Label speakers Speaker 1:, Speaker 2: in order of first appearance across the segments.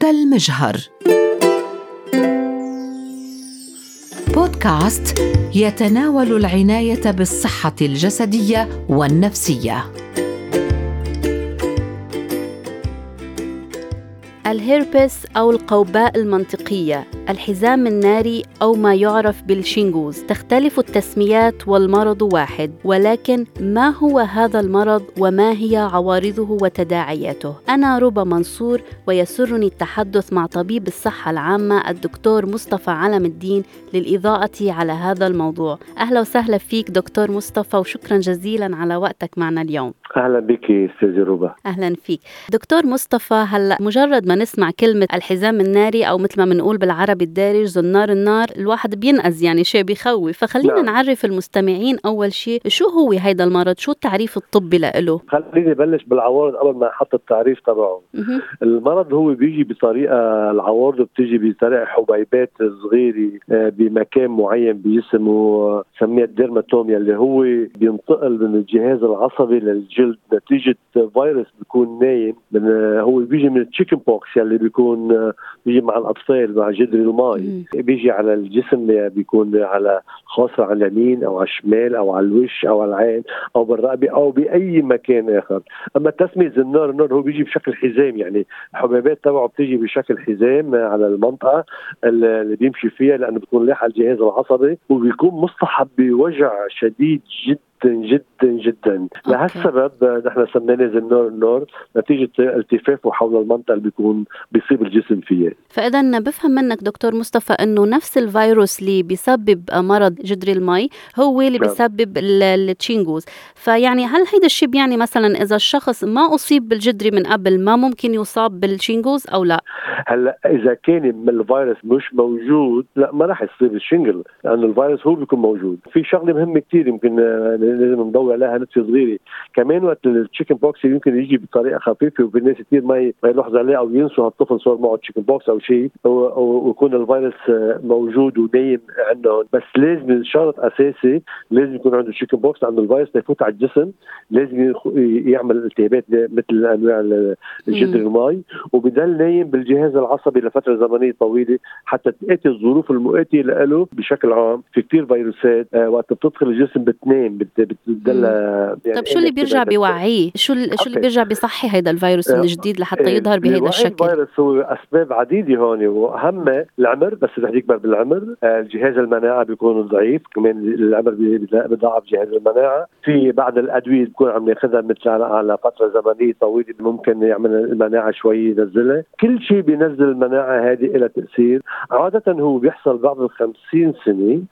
Speaker 1: تحت المجهر. بودكاست يتناول العناية بالصحة الجسدية والنفسية.
Speaker 2: الهيربس أو القوباء المنطقية الحزام الناري أو ما يعرف بالشينغوز. تختلف التسميات والمرض واحد ولكن ما هو هذا المرض وما هي عوارضه وتداعياته؟ أنا ربى منصور ويسرني التحدث مع طبيب الصحة العامة الدكتور مصطفى علم الدين للإضاءة على هذا الموضوع. أهلا وسهلا فيك دكتور مصطفى وشكرا جزيلا على وقتك معنا اليوم.
Speaker 3: أهلا بك أستاذ ربا
Speaker 2: أهلا فيك. دكتور مصطفى هلأ مجرد ما نسمع كلمة الحزام الناري أو مثل ما بنقول بالعربي الدارج زنار النار الواحد بينقز يعني شيء بيخوف. فخلينا
Speaker 3: نعم.
Speaker 2: نعرف المستمعين أول شيء شو هو هيدا المرض؟ شو التعريف الطبي له
Speaker 3: خليني بلش بالعوارض قبل ما أحط التعريف تبعه. المرض هو بيجي بطريقة العوارض بتيجي بطريقة حبيبات صغيرة آه، بمكان معين بجسمه آه، سميها ال dermatome يا اللي هو بينتقل من الجهاز العصبي للجلد نتيجة فيروس بيكون نايم من آه، هو بيجي من ال chicken pox يلي بيكون آه، بيجي مع الاطفال مع جدري المي. بيجي على الجسم بيكون على خاصة على اليمين أو على الشمال أو على الوش أو على العين أو بالرقبة أو بأي مكان آخر. أما تسمية النار النار هو بيجي بشكل حزام يعني الحبيبات تبعه بتيجي بشكل حزام على المنطقة اللي بيمشي فيها لأنه بيكون لاحق الجهاز العصبي وبيكون مصطحب بوجع شديد جدا. جدا جدا لهالسبب نحن سميناه زنار النار نتيجة التفافه حول المنطقة اللي بيكون بيصيب الجسم فيها.
Speaker 2: فاذا بفهم منك دكتور مصطفى إنه نفس الفيروس اللي بيسبب مرض جدري المي هو اللي
Speaker 3: نعم.
Speaker 2: بيسبب ال- ال shingles فيعني هل هيدا الشيء بيعني مثلا إذا الشخص ما أصيب بالجدري من قبل ما ممكن يصاب بال shingles أو لا؟
Speaker 3: هلأ إذا كان الفيروس مش موجود لا ما راح يصيب ال shingles لأنه الفيروس هو بيكون موجود. في شغلة مهمة كثير يمكن آه، لازم نضوي عليها نتفه صغيرة. كمان وقت ال chicken pox يمكن يجي بطريقة خفيفة وفي ناس كثير ما ما يلاحظوا عليه أو ينسوا هالطفل صار معه chicken pox أو شيء ويكون الفيروس آه، موجود ونايم عندهم. بس لازم شرط أساسي لازم يكون عنده chicken pox لأنه الفيروس يفوت على الجسم. لازم يعمل التهابات مثل أنواع ال- الجدر المي. وبضل نايم بالجهاز العصبي لفترة زمنية طويلة حتى تأتي الظروف المؤاتيه له بشكل عام. في كثير فيروسات آه وقت بتدخل الجسم بتنام بت- بتضل آه، يعني
Speaker 2: طب شو اللي بيرجع. بيوعيه شو ال- شو اللي. بيرجع بيصحي هيدا الفيروس من
Speaker 3: آه،
Speaker 2: جديد لحتى
Speaker 3: إيه،
Speaker 2: يظهر بهيدا الشكل؟
Speaker 3: الفيروس هو أسباب عديدة هون واهمها العمر بس رح يكبر بالعمر. آه، الجهاز المناعة بيكون ضعيف كمان العمر بيضعف جهاز المناعة. في بعض الأدوية بتكون عم ناخذها مثل على, على فترة زمنية طويلة ممكن يعمل المناعة شوي ينزلها. كل شيء بينزل المناعة هذه لها تأثير. عادة هو بيحصل بعد ال 50 سنه.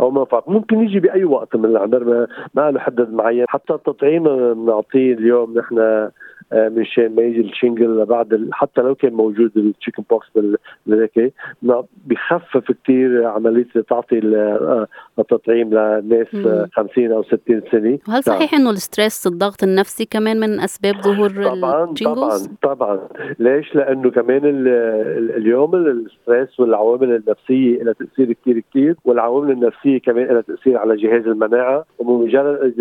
Speaker 3: أو ما فات ممكن يجي بأي وقت من العمر ما, له حدد معين. حتى التطعيم بنعطيه اليوم. نحن آه، من شان ما يجي ال shingles بعد حتى لو كان موجود ال chicken pox بالذكي بخفف كثير عملية تعطي آه، التطعيم لناس
Speaker 2: مم.
Speaker 3: آه، 50 أو 60 سنة
Speaker 2: وهل صحيح إنه ال stress الضغط النفسي كمان من أسباب ظهور
Speaker 3: طبعا طبعا؟ طبعا ليش؟ لأنه كمان ال- ال- اليوم الستريس والعوامل النفسية لها تأثير كثير كثير والعوامل النفسية كمان لها تأثير على جهاز المناعة وبمجرد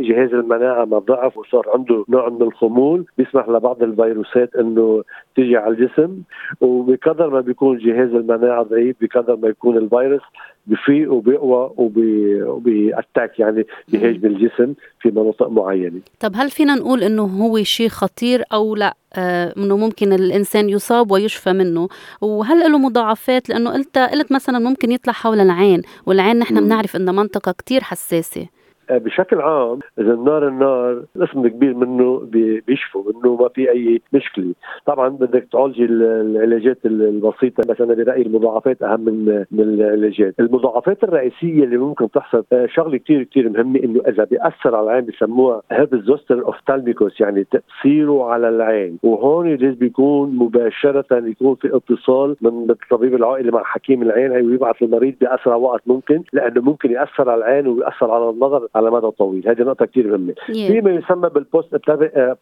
Speaker 3: جهاز المناعة ما ضعف وصار عنده نوع من الخمول بيسمح لبعض الفيروسات إنه تيجي على الجسم وبقدر ما بيكون جهاز المناعة ضعيف بقدر ما يكون الفيروس بفيق وبيقوى وبي وبيأتاك يعني بيهاجم الجسم في مناطق معينة.
Speaker 2: طب هل فينا نقول إنه هو شيء خطير أو لا؟ آه إنه ممكن الإنسان يصاب ويشفى منه. وهل له مضاعفات؟ لأنه قلت قلت مثلا ممكن يطلع حول العين والعين نحن. بنعرف إنها منطقة كتير
Speaker 3: حساسة. بشكل عام إذا النار النار القسم الكبير منه بيشفوا منه ما في أي مشكلة. طبعا بدك تعالجي العلاجات البسيطة بس أنا برايي المضاعفات أهم من من العلاجات. المضاعفات الرئيسية اللي ممكن تحصل آه، شغلة كثير كثير مهمة إنه إذا بيأثر على العين بسموها هذا الزوستر اوفتالميكوس يعني تأثيره على العين. وهون لازم بيكون مباشرة يكون في اتصال من الطبيب العائلي مع حكيم العين ويبعث المريض بأسرع وقت ممكن لأنه ممكن يأثر على العين ويأثر على النظر على مدى طويل. هذه نقطة كثير مهمة. Yeah. في ما يسمى بال post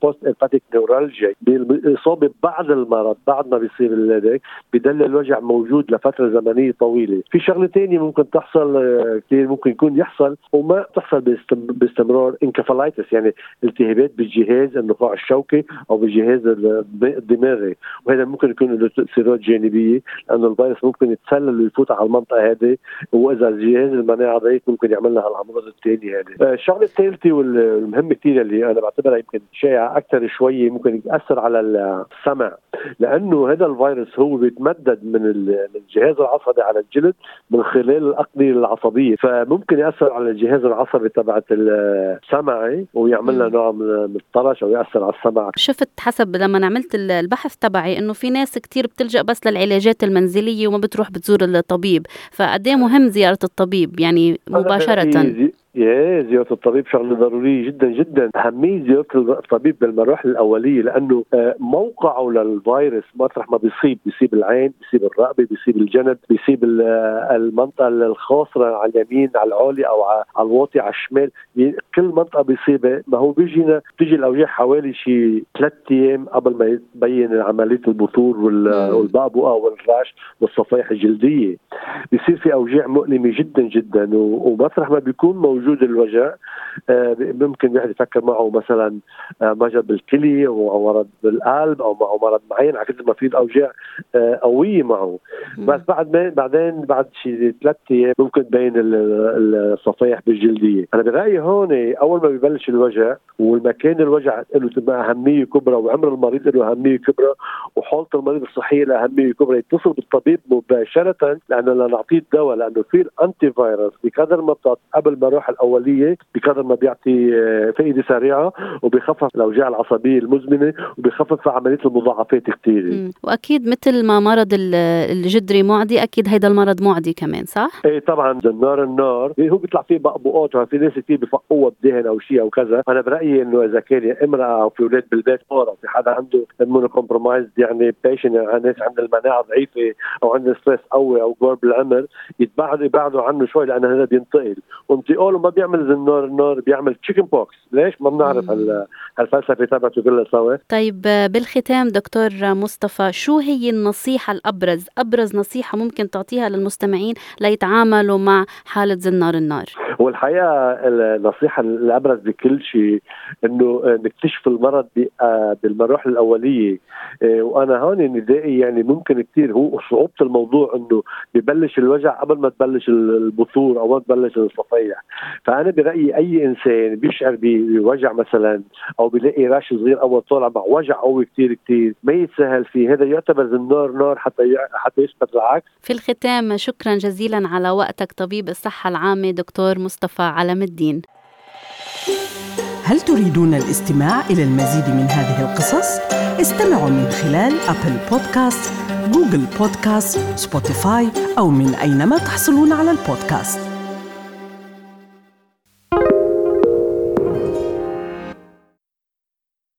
Speaker 3: post herpetic neuralgia بالاصابه بعد المرض بعد ما بيصير هذاك بدل الوجع موجود لفترة زمنية طويلة. في شغلة ثانية ممكن تحصل آه، كثير ممكن يكون يحصل وما تحصل باستمرار encephalitis يعني التهابات بالجهاز النخاع الشوكي أو بالجهاز الدماغي. وهذا ممكن يكون له تاثيرات جانبية لأنه الفيروس ممكن يتسلل ويفوت على المنطقة هذه وإذا جهاز المناعة ضعيف ممكن يعمل لها الأمراض الثانية هذه آه، الشغلة الثالثة والمهمه كثير اللي أنا بعتبرها يمكن شائعة أكثر شوي ممكن يأثر على السمع لأنه هذا الفيروس هو بيتمدد من الجهاز العصبي على الجلد من خلال الأقنية العصبية فممكن يأثر على الجهاز العصبي تبعت السمعي ويعمل لنا نوع من الطرش أو يأثر على السمع.
Speaker 2: شفت حسب لما عملت البحث تبعي إنه في ناس كثير بتلجأ بس للعلاجات المنزلية وما بتروح بتزور الطبيب فقد مهم زيارة الطبيب يعني مباشرة؟
Speaker 3: يا زيارة الطبيب شغلة ضرورية جدا جدا. أهمية زيارة الطبيب بالمراحل الأولية لأنه آه، موقعه للفيروس مطرح ما بيصيب. بيصيب العين بيصيب الرقبة بيصيب الجنب بيصيب المنطقة الخاصره على اليمين على العليا أو على الواطي على الشمال. كل منطقة بيصيبها. ما هو بيجينا بتيجي الأوجاع حوالي شي ثلاث أيام قبل ما يبين عملية البثور والبعبؤه والرعش والصفائح الجلدية. بيصير في أوجاع مؤلمة جدا جدا ومطرح ما بيكون موجود وجود الوجع آه، ممكن الواحد يفكر معه مثلا آه، مجد بالكلي أو مرض بالقلب أو معه مرض معين على ما في الأوجاع آه، قوية معه. بس بعد ما بعدين بعد شي ثلاث أيام ممكن تبين الصفائح بالجلدية. أنا برأيي هون أول ما ببلش الوجع والمكان الوجع له أهمية كبرى وعمر المريض له أهمية كبرى وحالة المريض الصحية له أهمية كبرى يتصل بالطبيب مباشرة لأنه لنعطيه الدواء لأنه في ال anti virus بقدر ما قبل ما أروح الأولية بقدر ما بيعطي آه، فائدة سريعة وبيخفف الأوجاع العصبية المزمنة وبيخفف عملية المضاعفات كثيره
Speaker 2: وأكيد مثل ما مرض الجدري معدي أكيد هيدا المرض معدي كمان صح؟
Speaker 3: إيه طبعا. النار. النار هو بيطلع فيه بقبوقات في ناس كثير بفقوها بدهن أو شيء أو كذا. أنا برأيي إنه إذا كان امرأة أو في أولاد بالبيت أو في حدا عنده immunocompromised يعني patient يعني ناس عندها المناعة ضعيفة أو عندها stress قوي أو كبار بالعمر يتبعدوا يبعدوا عنه شوي لأنه هذا بينتقل. وانتقاله ما بيعمل زنار النار بيعمل chicken pox ليش؟ ما بنعرف هالفلسفة تبعته كلها سوا.
Speaker 2: طيب بالختام دكتور مصطفى شو هي النصيحة الأبرز؟ أبرز نصيحة ممكن تعطيها للمستمعين ليتعاملوا مع حالة زنار النار؟
Speaker 3: والحقيقة النصيحة الأبرز بكل شيء إنه نكتشف المرض آه، بالمراحل الأولية. آه، وأنا هون ندائي يعني ممكن كثير هو صعوبة الموضوع إنه ببلش الوجع قبل ما تبلش البثور أو ما تبلش الصفائح فأنا برأيي أي إنسان بيشعر بوجع مثلا أو بيلاقي راش صغير اول طالع مع وجع قوي كثير كثير ما يتساهل فيه. هذا يعتبر زنار نار حتى حتى يثبت العكس.
Speaker 2: في الختام شكرا جزيلا على وقتك طبيب الصحة العامة دكتور مصطفى علم الدين.
Speaker 4: هل تريدون الاستماع إلى المزيد من هذه القصص؟ استمعوا من خلال Apple Podcast، Google Podcast، Spotify أو من أينما تحصلون على البودكاست.